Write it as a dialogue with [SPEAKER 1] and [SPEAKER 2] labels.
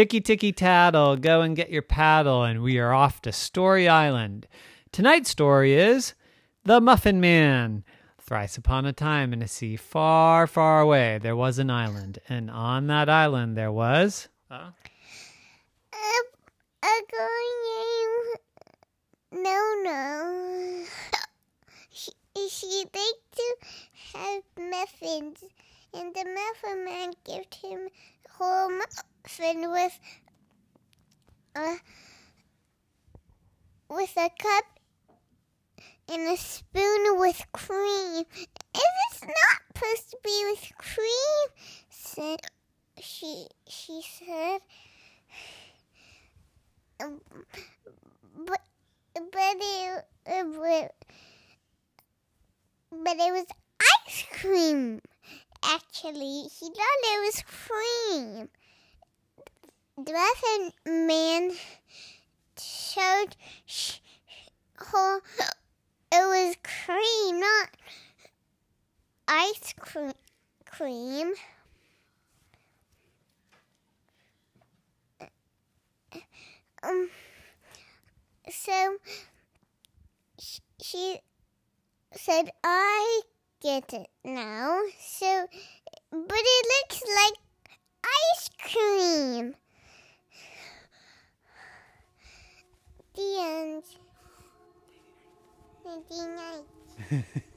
[SPEAKER 1] Ticky ticky tattle, go and get your paddle, and we are off to Story Island. Tonight's story is The Muffin Man. Thrice upon a time in a sea far, far away, there was an island, and on that island there was. Uh,
[SPEAKER 2] a, a girl named No No. She, she liked to have muffins, and the muffin man gave him whole with a with a cup and a spoon with cream. If it's not supposed to be with cream, said she. She said, um, but but it, it but it was ice cream. Actually, he thought it was cream. The muffin man showed her it was cream, not ice cream. cream. Um, so she said, I get it now. So, but it looks like できない。